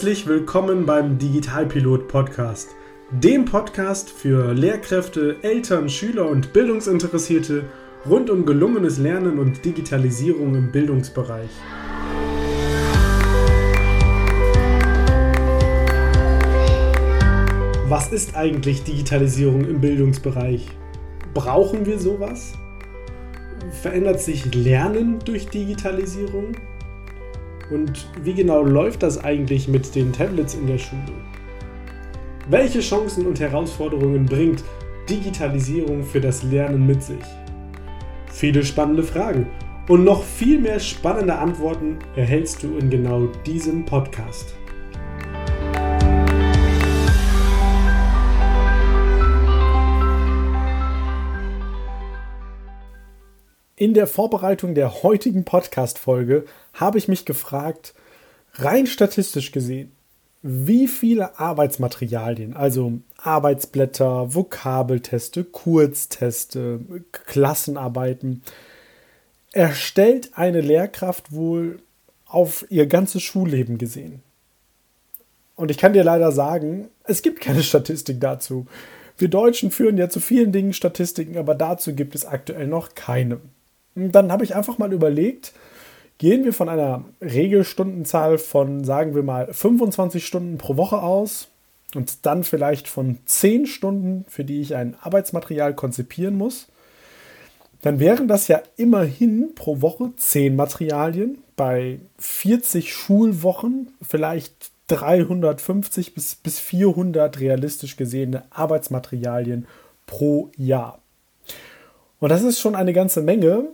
Herzlich willkommen beim Digitalpilot Podcast, dem Podcast für Lehrkräfte, Eltern, Schüler und Bildungsinteressierte rund um gelungenes Lernen und Digitalisierung im Bildungsbereich. Was ist eigentlich Digitalisierung im Bildungsbereich? Brauchen wir sowas? Verändert sich Lernen durch Digitalisierung? Und wie genau läuft das eigentlich mit den Tablets in der Schule? Welche Chancen und Herausforderungen bringt Digitalisierung für das Lernen mit sich? Viele spannende Fragen und noch viel mehr spannende Antworten erhältst du in genau diesem Podcast. In der Vorbereitung der heutigen Podcast-Folge habe ich mich gefragt, rein statistisch gesehen, wie viele Arbeitsmaterialien, also Arbeitsblätter, Vokabelteste, Kurzteste, Klassenarbeiten, erstellt eine Lehrkraft wohl auf ihr ganzes Schulleben gesehen? Und ich kann dir leider sagen, es gibt keine Statistik dazu. Wir Deutschen führen ja zu vielen Dingen Statistiken, aber dazu gibt es aktuell noch keine. Dann habe ich einfach mal überlegt, gehen wir von einer Regelstundenzahl von, sagen wir mal, 25 Stunden pro Woche aus und dann vielleicht von 10 Stunden, für die ich ein Arbeitsmaterial konzipieren muss, dann wären das ja immerhin pro Woche 10 Materialien, bei 40 Schulwochen vielleicht 350 bis, bis 400 realistisch gesehene Arbeitsmaterialien pro Jahr. Und das ist schon eine ganze Menge,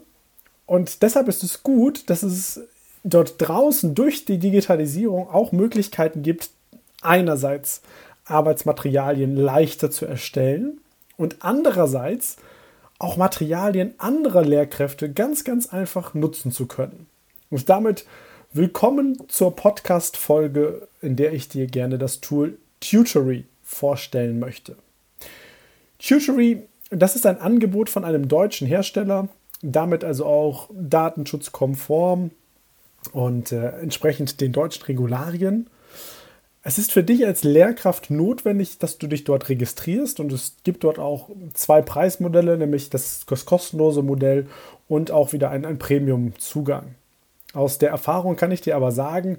und deshalb ist es gut, dass es dort draußen durch die Digitalisierung auch Möglichkeiten gibt, einerseits Arbeitsmaterialien leichter zu erstellen und andererseits auch Materialien anderer Lehrkräfte ganz, ganz einfach nutzen zu können. Und damit willkommen zur Podcast-Folge, in der ich dir gerne das Tool Tutory vorstellen möchte. Tutory, das ist ein Angebot von einem deutschen Hersteller, damit also auch datenschutzkonform und äh, entsprechend den deutschen Regularien. Es ist für dich als Lehrkraft notwendig, dass du dich dort registrierst und es gibt dort auch zwei Preismodelle, nämlich das, kostenlose Modell und auch wieder ein, ein Premium-Zugang. Aus der Erfahrung kann ich dir aber sagen,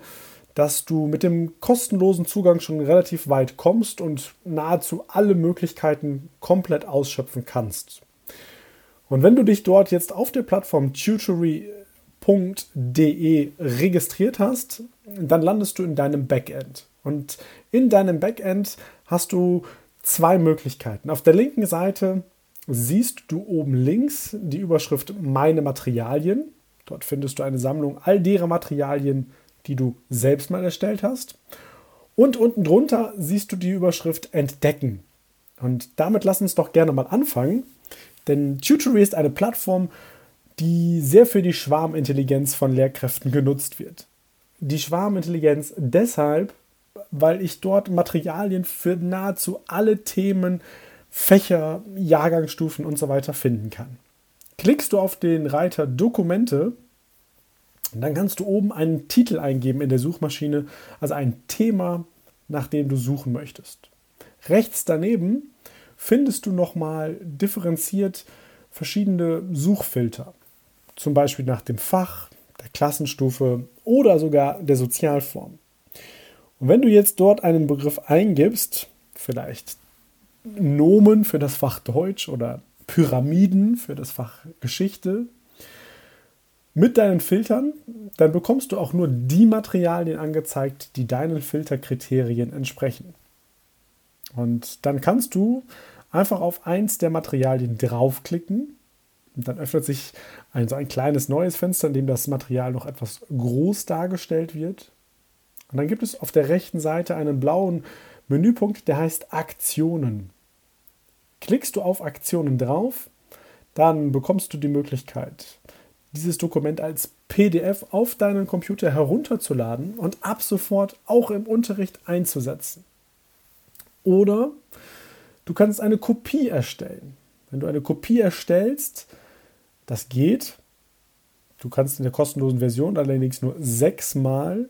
dass du mit dem kostenlosen Zugang schon relativ weit kommst und nahezu alle Möglichkeiten komplett ausschöpfen kannst. Und wenn du dich dort jetzt auf der Plattform tutory.de registriert hast, dann landest du in deinem Backend. Und in deinem Backend hast du zwei Möglichkeiten. Auf der linken Seite siehst du oben links die Überschrift Meine Materialien. Dort findest du eine Sammlung all derer Materialien, die du selbst mal erstellt hast. Und unten drunter siehst du die Überschrift Entdecken. Und damit lass uns doch gerne mal anfangen. Denn Tutory ist eine Plattform, die sehr für die Schwarmintelligenz von Lehrkräften genutzt wird. Die Schwarmintelligenz deshalb, weil ich dort Materialien für nahezu alle Themen, Fächer, Jahrgangsstufen und so weiter finden kann. Klickst du auf den Reiter Dokumente, dann kannst du oben einen Titel eingeben in der Suchmaschine, also ein Thema, nach dem du suchen möchtest. Rechts daneben findest du nochmal differenziert verschiedene Suchfilter. Zum Beispiel nach dem Fach, der Klassenstufe oder sogar der Sozialform. Und wenn du jetzt dort einen Begriff eingibst, vielleicht Nomen für das Fach Deutsch oder Pyramiden für das Fach Geschichte, mit deinen Filtern, dann bekommst du auch nur die Materialien angezeigt, die deinen Filterkriterien entsprechen. Und dann kannst du einfach auf eins der Materialien draufklicken. Und dann öffnet sich ein, so ein kleines neues Fenster, in dem das Material noch etwas groß dargestellt wird. Und dann gibt es auf der rechten Seite einen blauen Menüpunkt, der heißt Aktionen. Klickst du auf Aktionen drauf, dann bekommst du die Möglichkeit, dieses Dokument als PDF auf deinen Computer herunterzuladen und ab sofort auch im Unterricht einzusetzen. Oder du kannst eine Kopie erstellen. Wenn du eine Kopie erstellst, das geht. Du kannst in der kostenlosen Version allerdings nur sechsmal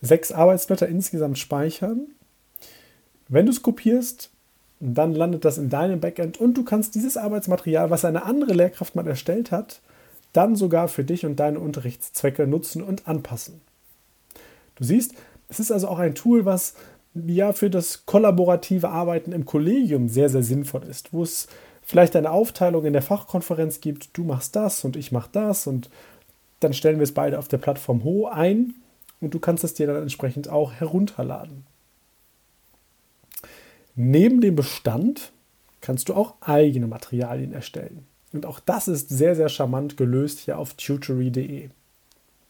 sechs Arbeitsblätter insgesamt speichern. Wenn du es kopierst, dann landet das in deinem Backend und du kannst dieses Arbeitsmaterial, was eine andere Lehrkraft mal erstellt hat, dann sogar für dich und deine Unterrichtszwecke nutzen und anpassen. Du siehst, es ist also auch ein Tool, was ja für das kollaborative Arbeiten im Kollegium sehr, sehr sinnvoll ist, wo es vielleicht eine Aufteilung in der Fachkonferenz gibt, du machst das und ich mach das und dann stellen wir es beide auf der Plattform Ho ein und du kannst es dir dann entsprechend auch herunterladen. Neben dem Bestand kannst du auch eigene Materialien erstellen. Und auch das ist sehr, sehr charmant gelöst hier auf tutory.de.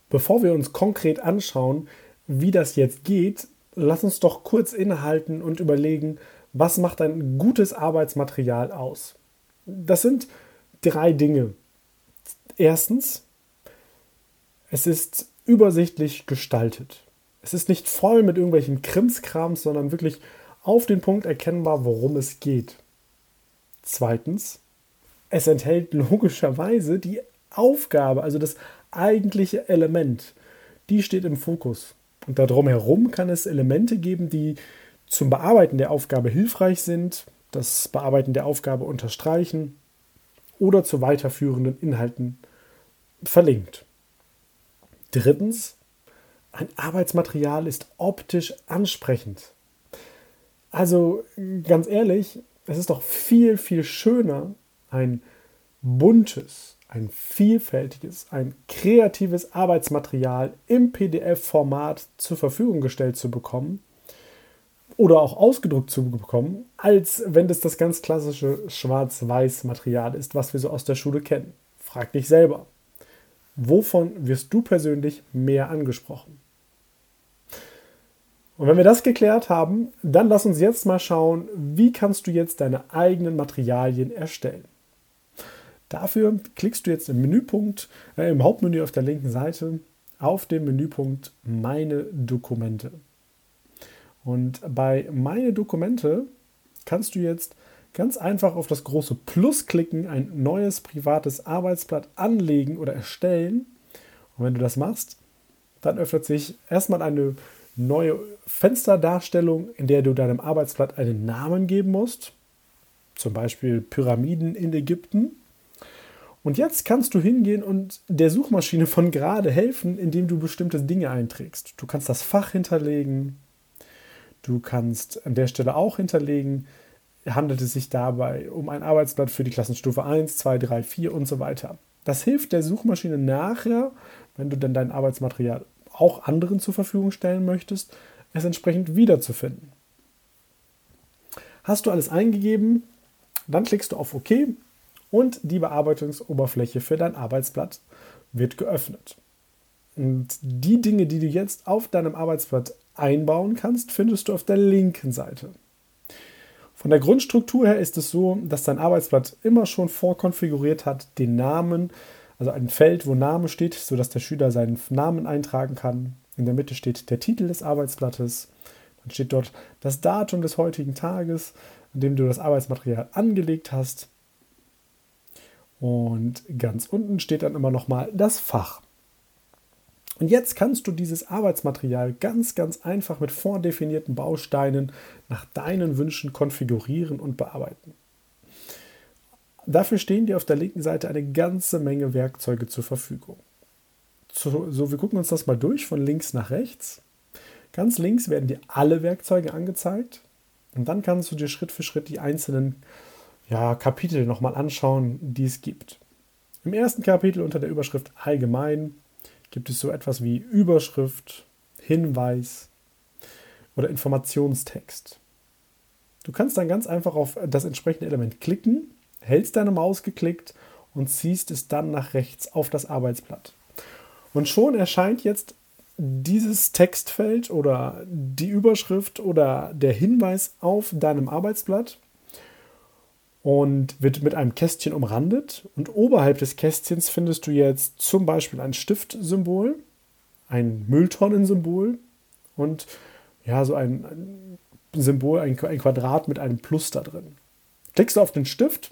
Bevor wir uns konkret anschauen, wie das jetzt geht, lass uns doch kurz innehalten und überlegen, was macht ein gutes Arbeitsmaterial aus? Das sind drei Dinge. Erstens, es ist übersichtlich gestaltet. Es ist nicht voll mit irgendwelchen Krimskrams, sondern wirklich auf den Punkt erkennbar, worum es geht. Zweitens, es enthält logischerweise die Aufgabe, also das eigentliche Element. Die steht im Fokus. Und darum herum kann es Elemente geben, die zum Bearbeiten der Aufgabe hilfreich sind, das Bearbeiten der Aufgabe unterstreichen oder zu weiterführenden Inhalten verlinkt. Drittens, ein Arbeitsmaterial ist optisch ansprechend. Also ganz ehrlich, es ist doch viel, viel schöner, ein buntes, ein vielfältiges, ein kreatives Arbeitsmaterial im PDF-Format zur Verfügung gestellt zu bekommen oder auch ausgedruckt zu bekommen, als wenn das das ganz klassische Schwarz-Weiß-Material ist, was wir so aus der Schule kennen. Frag dich selber, wovon wirst du persönlich mehr angesprochen? Und wenn wir das geklärt haben, dann lass uns jetzt mal schauen, wie kannst du jetzt deine eigenen Materialien erstellen. Dafür klickst du jetzt im Menüpunkt, äh, im Hauptmenü auf der linken Seite auf den Menüpunkt Meine Dokumente. Und bei Meine Dokumente kannst du jetzt ganz einfach auf das große Plus klicken, ein neues privates Arbeitsblatt anlegen oder erstellen. Und wenn du das machst, dann öffnet sich erstmal eine neue Fensterdarstellung, in der du deinem Arbeitsblatt einen Namen geben musst, zum Beispiel Pyramiden in Ägypten. Und jetzt kannst du hingehen und der Suchmaschine von gerade helfen, indem du bestimmte Dinge einträgst. Du kannst das Fach hinterlegen. Du kannst an der Stelle auch hinterlegen, handelt es sich dabei um ein Arbeitsblatt für die Klassenstufe 1, 2, 3, 4 und so weiter. Das hilft der Suchmaschine nachher, wenn du dann dein Arbeitsmaterial auch anderen zur Verfügung stellen möchtest, es entsprechend wiederzufinden. Hast du alles eingegeben, dann klickst du auf OK und die Bearbeitungsoberfläche für dein Arbeitsblatt wird geöffnet. Und die Dinge, die du jetzt auf deinem Arbeitsblatt einbauen kannst, findest du auf der linken Seite. Von der Grundstruktur her ist es so, dass dein Arbeitsblatt immer schon vorkonfiguriert hat, den Namen also ein Feld, wo Name steht, sodass der Schüler seinen Namen eintragen kann. In der Mitte steht der Titel des Arbeitsblattes. Dann steht dort das Datum des heutigen Tages, an dem du das Arbeitsmaterial angelegt hast. Und ganz unten steht dann immer nochmal das Fach. Und jetzt kannst du dieses Arbeitsmaterial ganz, ganz einfach mit vordefinierten Bausteinen nach deinen Wünschen konfigurieren und bearbeiten. Dafür stehen dir auf der linken Seite eine ganze Menge Werkzeuge zur Verfügung. So, so, wir gucken uns das mal durch von links nach rechts. Ganz links werden dir alle Werkzeuge angezeigt und dann kannst du dir Schritt für Schritt die einzelnen ja, Kapitel nochmal anschauen, die es gibt. Im ersten Kapitel unter der Überschrift Allgemein gibt es so etwas wie Überschrift, Hinweis oder Informationstext. Du kannst dann ganz einfach auf das entsprechende Element klicken hältst deine Maus geklickt und ziehst es dann nach rechts auf das Arbeitsblatt. Und schon erscheint jetzt dieses Textfeld oder die Überschrift oder der Hinweis auf deinem Arbeitsblatt und wird mit einem Kästchen umrandet. Und oberhalb des Kästchens findest du jetzt zum Beispiel ein Stiftsymbol, ein Mülltonnensymbol und ja, so ein Symbol, ein Quadrat mit einem Plus da drin. Klickst du auf den Stift,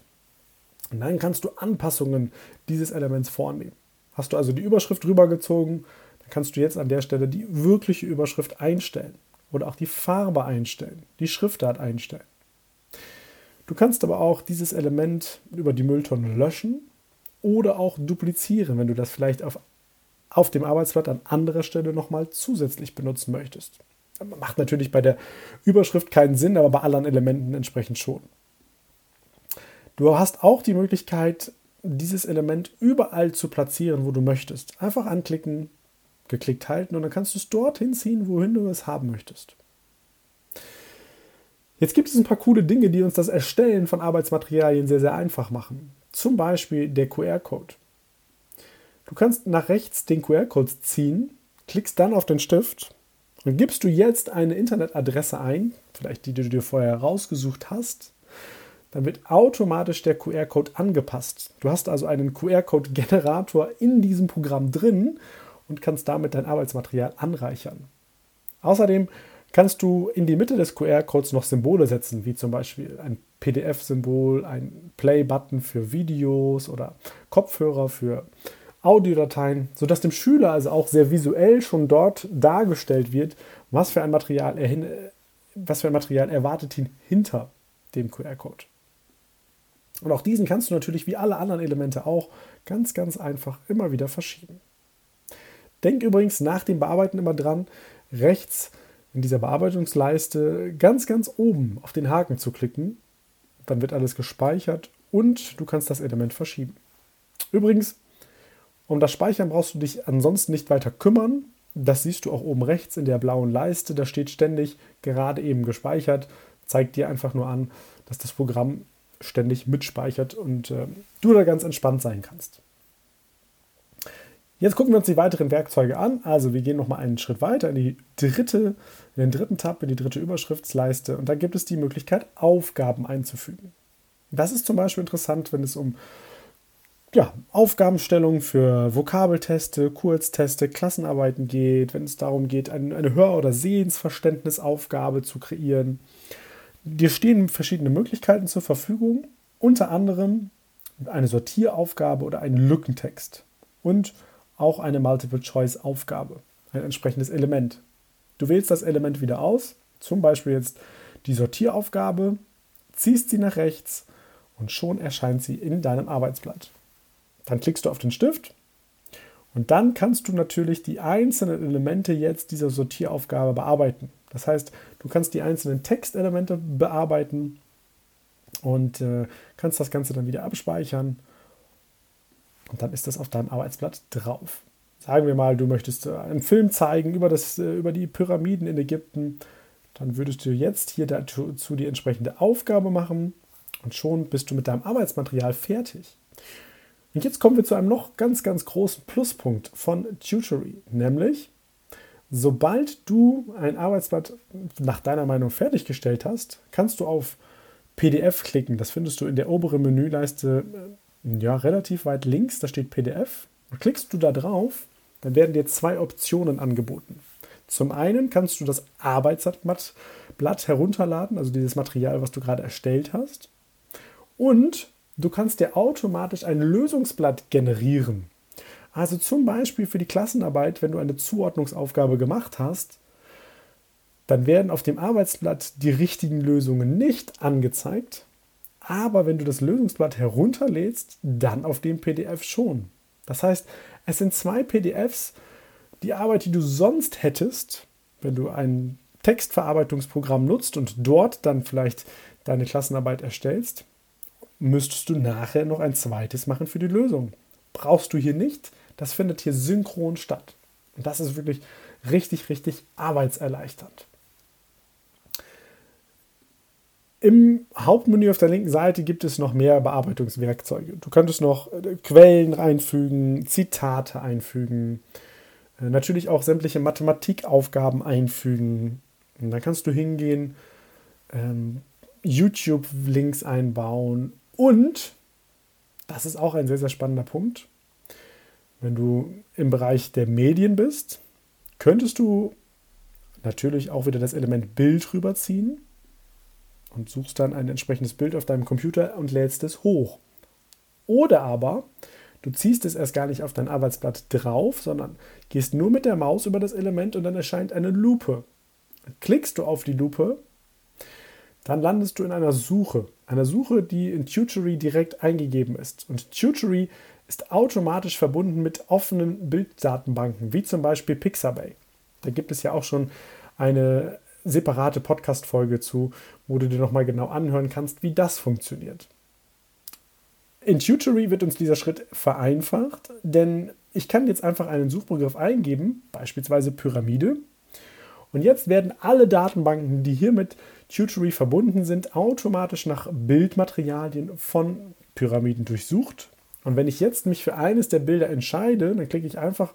und dann kannst du Anpassungen dieses Elements vornehmen. Hast du also die Überschrift rübergezogen, dann kannst du jetzt an der Stelle die wirkliche Überschrift einstellen oder auch die Farbe einstellen, die Schriftart einstellen. Du kannst aber auch dieses Element über die Mülltonne löschen oder auch duplizieren, wenn du das vielleicht auf, auf dem Arbeitsblatt an anderer Stelle nochmal zusätzlich benutzen möchtest. Macht natürlich bei der Überschrift keinen Sinn, aber bei anderen Elementen entsprechend schon. Du hast auch die Möglichkeit, dieses Element überall zu platzieren, wo du möchtest. Einfach anklicken, geklickt halten und dann kannst du es dorthin ziehen, wohin du es haben möchtest. Jetzt gibt es ein paar coole Dinge, die uns das Erstellen von Arbeitsmaterialien sehr, sehr einfach machen. Zum Beispiel der QR-Code. Du kannst nach rechts den QR-Code ziehen, klickst dann auf den Stift und gibst du jetzt eine Internetadresse ein, vielleicht die, die du dir vorher rausgesucht hast, dann wird automatisch der QR-Code angepasst. Du hast also einen QR-Code-Generator in diesem Programm drin und kannst damit dein Arbeitsmaterial anreichern. Außerdem kannst du in die Mitte des QR-Codes noch Symbole setzen, wie zum Beispiel ein PDF-Symbol, ein Play-Button für Videos oder Kopfhörer für Audiodateien, sodass dem Schüler also auch sehr visuell schon dort dargestellt wird, was für ein Material er, was für ein Material erwartet ihn hinter dem QR-Code. Und auch diesen kannst du natürlich wie alle anderen Elemente auch ganz, ganz einfach immer wieder verschieben. Denk übrigens nach dem Bearbeiten immer dran, rechts in dieser Bearbeitungsleiste ganz, ganz oben auf den Haken zu klicken. Dann wird alles gespeichert und du kannst das Element verschieben. Übrigens, um das Speichern brauchst du dich ansonsten nicht weiter kümmern. Das siehst du auch oben rechts in der blauen Leiste. Da steht ständig gerade eben gespeichert. Zeigt dir einfach nur an, dass das Programm ständig mitspeichert und äh, du da ganz entspannt sein kannst. Jetzt gucken wir uns die weiteren Werkzeuge an. Also wir gehen nochmal einen Schritt weiter in die dritte, in den dritten Tab, in die dritte Überschriftsleiste und da gibt es die Möglichkeit, Aufgaben einzufügen. Das ist zum Beispiel interessant, wenn es um ja, Aufgabenstellung für Vokabelteste, Kurzteste, Klassenarbeiten geht, wenn es darum geht, eine Hör- oder Sehensverständnisaufgabe zu kreieren. Dir stehen verschiedene Möglichkeiten zur Verfügung, unter anderem eine Sortieraufgabe oder einen Lückentext und auch eine Multiple-Choice-Aufgabe, ein entsprechendes Element. Du wählst das Element wieder aus, zum Beispiel jetzt die Sortieraufgabe, ziehst sie nach rechts und schon erscheint sie in deinem Arbeitsblatt. Dann klickst du auf den Stift und dann kannst du natürlich die einzelnen Elemente jetzt dieser Sortieraufgabe bearbeiten. Das heißt, du kannst die einzelnen Textelemente bearbeiten und äh, kannst das Ganze dann wieder abspeichern. Und dann ist das auf deinem Arbeitsblatt drauf. Sagen wir mal, du möchtest äh, einen Film zeigen über, das, äh, über die Pyramiden in Ägypten. Dann würdest du jetzt hier dazu die entsprechende Aufgabe machen und schon bist du mit deinem Arbeitsmaterial fertig. Und jetzt kommen wir zu einem noch ganz, ganz großen Pluspunkt von Tutory, nämlich sobald du ein Arbeitsblatt nach deiner Meinung fertiggestellt hast, kannst du auf PDF klicken. Das findest du in der oberen Menüleiste äh, ja, relativ weit links, da steht PDF. Und klickst du da drauf, dann werden dir zwei Optionen angeboten. Zum einen kannst du das Arbeitsblatt herunterladen, also dieses Material, was du gerade erstellt hast. Und Du kannst dir automatisch ein Lösungsblatt generieren. Also zum Beispiel für die Klassenarbeit, wenn du eine Zuordnungsaufgabe gemacht hast, dann werden auf dem Arbeitsblatt die richtigen Lösungen nicht angezeigt, aber wenn du das Lösungsblatt herunterlädst, dann auf dem PDF schon. Das heißt, es sind zwei PDFs, die Arbeit, die du sonst hättest, wenn du ein Textverarbeitungsprogramm nutzt und dort dann vielleicht deine Klassenarbeit erstellst, müsstest du nachher noch ein zweites machen für die Lösung. Brauchst du hier nicht. Das findet hier synchron statt. Und das ist wirklich richtig, richtig arbeitserleichternd. Im Hauptmenü auf der linken Seite gibt es noch mehr Bearbeitungswerkzeuge. Du könntest noch äh, Quellen einfügen, Zitate einfügen, äh, natürlich auch sämtliche Mathematikaufgaben einfügen. Und dann kannst du hingehen, ähm, YouTube-Links einbauen und, das ist auch ein sehr, sehr spannender Punkt, wenn du im Bereich der Medien bist, könntest du natürlich auch wieder das Element Bild rüberziehen und suchst dann ein entsprechendes Bild auf deinem Computer und lädst es hoch. Oder aber Du ziehst es erst gar nicht auf dein Arbeitsblatt drauf, sondern gehst nur mit der Maus über das Element und dann erscheint eine Lupe. Klickst du auf die Lupe, dann landest du in einer Suche. Einer Suche, die in Tutory direkt eingegeben ist. Und Tutory ist automatisch verbunden mit offenen Bilddatenbanken, wie zum Beispiel Pixabay. Da gibt es ja auch schon eine separate Podcast-Folge zu, wo du dir nochmal genau anhören kannst, wie das funktioniert. In Tutory wird uns dieser Schritt vereinfacht, denn ich kann jetzt einfach einen Suchbegriff eingeben, beispielsweise Pyramide. Und jetzt werden alle Datenbanken, die hier mit Tutory verbunden sind, automatisch nach Bildmaterialien von Pyramiden durchsucht. Und wenn ich jetzt mich für eines der Bilder entscheide, dann klicke ich einfach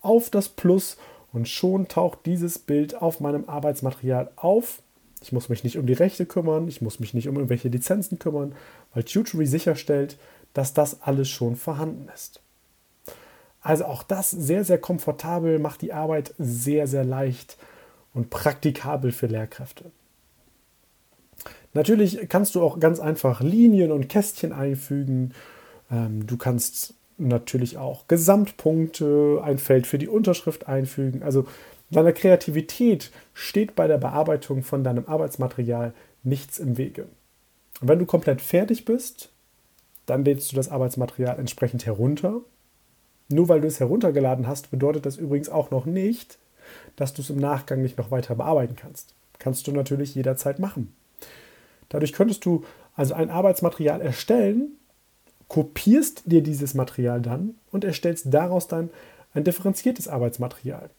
auf das Plus und schon taucht dieses Bild auf meinem Arbeitsmaterial auf. Ich muss mich nicht um die Rechte kümmern, ich muss mich nicht um irgendwelche Lizenzen kümmern, weil Tutory sicherstellt, dass das alles schon vorhanden ist. Also auch das sehr, sehr komfortabel, macht die Arbeit sehr, sehr leicht und praktikabel für Lehrkräfte. Natürlich kannst du auch ganz einfach Linien und Kästchen einfügen. Ähm, du kannst natürlich auch Gesamtpunkte, ein Feld für die Unterschrift einfügen. Also deiner Kreativität steht bei der Bearbeitung von deinem Arbeitsmaterial nichts im Wege. Und wenn du komplett fertig bist, dann lädst du das Arbeitsmaterial entsprechend herunter. Nur weil du es heruntergeladen hast, bedeutet das übrigens auch noch nicht, dass du es im Nachgang nicht noch weiter bearbeiten kannst. Kannst du natürlich jederzeit machen. Dadurch könntest du also ein Arbeitsmaterial erstellen, kopierst dir dieses Material dann und erstellst daraus dann ein differenziertes Arbeitsmaterial.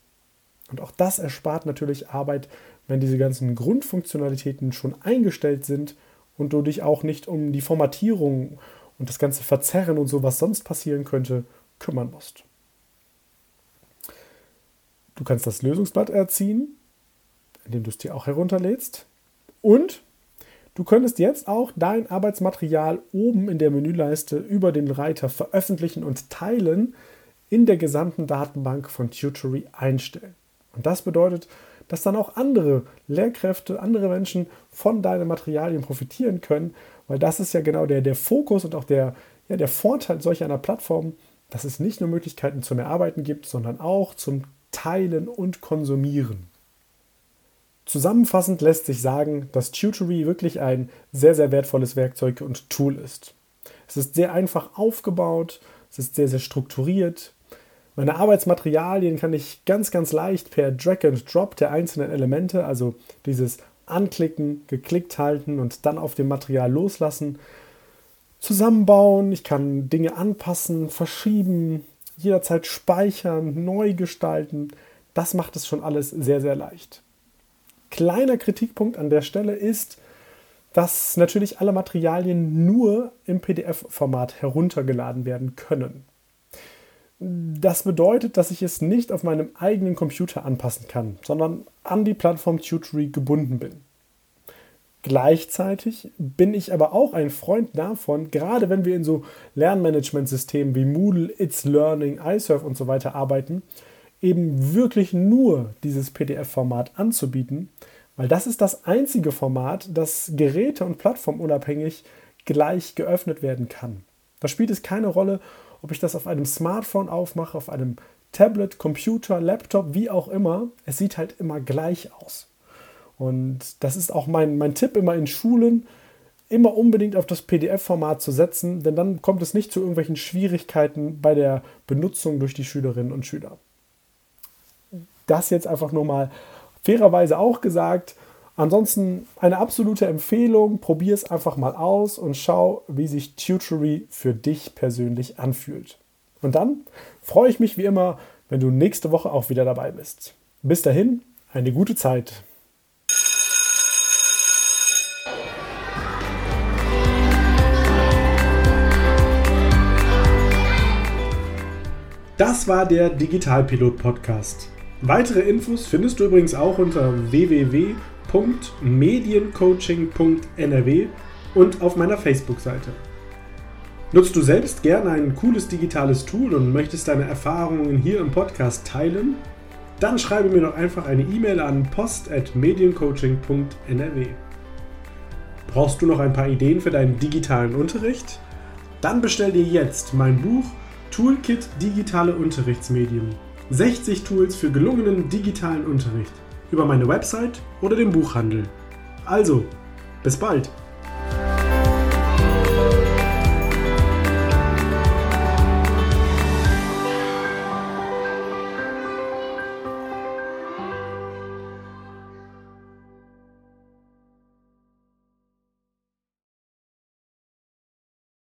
Und auch das erspart natürlich Arbeit, wenn diese ganzen Grundfunktionalitäten schon eingestellt sind und du dich auch nicht um die Formatierung und das ganze Verzerren und so, was sonst passieren könnte, kümmern musst. Du kannst das Lösungsblatt erziehen, indem du es dir auch herunterlädst. Und Du könntest jetzt auch dein Arbeitsmaterial oben in der Menüleiste über den Reiter Veröffentlichen und Teilen in der gesamten Datenbank von Tutory einstellen. Und das bedeutet, dass dann auch andere Lehrkräfte, andere Menschen von deinen Materialien profitieren können, weil das ist ja genau der, der Fokus und auch der, ja, der Vorteil solch einer Plattform, dass es nicht nur Möglichkeiten zum Erarbeiten gibt, sondern auch zum Teilen und Konsumieren. Zusammenfassend lässt sich sagen, dass Tutory wirklich ein sehr, sehr wertvolles Werkzeug und Tool ist. Es ist sehr einfach aufgebaut, es ist sehr, sehr strukturiert. Meine Arbeitsmaterialien kann ich ganz, ganz leicht per Drag and Drop der einzelnen Elemente, also dieses Anklicken, geklickt halten und dann auf dem Material loslassen, zusammenbauen. Ich kann Dinge anpassen, verschieben, jederzeit speichern, neu gestalten. Das macht es schon alles sehr, sehr leicht. Kleiner Kritikpunkt an der Stelle ist, dass natürlich alle Materialien nur im PDF-Format heruntergeladen werden können. Das bedeutet, dass ich es nicht auf meinem eigenen Computer anpassen kann, sondern an die Plattform Tutory gebunden bin. Gleichzeitig bin ich aber auch ein Freund davon, gerade wenn wir in so Lernmanagementsystemen wie Moodle, It's Learning, iSurf und so weiter arbeiten, eben wirklich nur dieses PDF-Format anzubieten, weil das ist das einzige Format, das geräte- und plattformunabhängig gleich geöffnet werden kann. Da spielt es keine Rolle, ob ich das auf einem Smartphone aufmache, auf einem Tablet, Computer, Laptop, wie auch immer. Es sieht halt immer gleich aus. Und das ist auch mein, mein Tipp immer in Schulen, immer unbedingt auf das PDF-Format zu setzen, denn dann kommt es nicht zu irgendwelchen Schwierigkeiten bei der Benutzung durch die Schülerinnen und Schüler. Das jetzt einfach nur mal fairerweise auch gesagt. Ansonsten eine absolute Empfehlung. Probier es einfach mal aus und schau, wie sich Tutory für dich persönlich anfühlt. Und dann freue ich mich wie immer, wenn du nächste Woche auch wieder dabei bist. Bis dahin, eine gute Zeit. Das war der Digitalpilot Podcast. Weitere Infos findest du übrigens auch unter www.mediencoaching.nrw und auf meiner Facebook-Seite. Nutzt du selbst gerne ein cooles digitales Tool und möchtest deine Erfahrungen hier im Podcast teilen? Dann schreibe mir doch einfach eine E-Mail an post.mediencoaching.nrw. Brauchst du noch ein paar Ideen für deinen digitalen Unterricht? Dann bestell dir jetzt mein Buch Toolkit Digitale Unterrichtsmedien. 60 Tools für gelungenen digitalen Unterricht über meine Website oder den Buchhandel. Also, bis bald!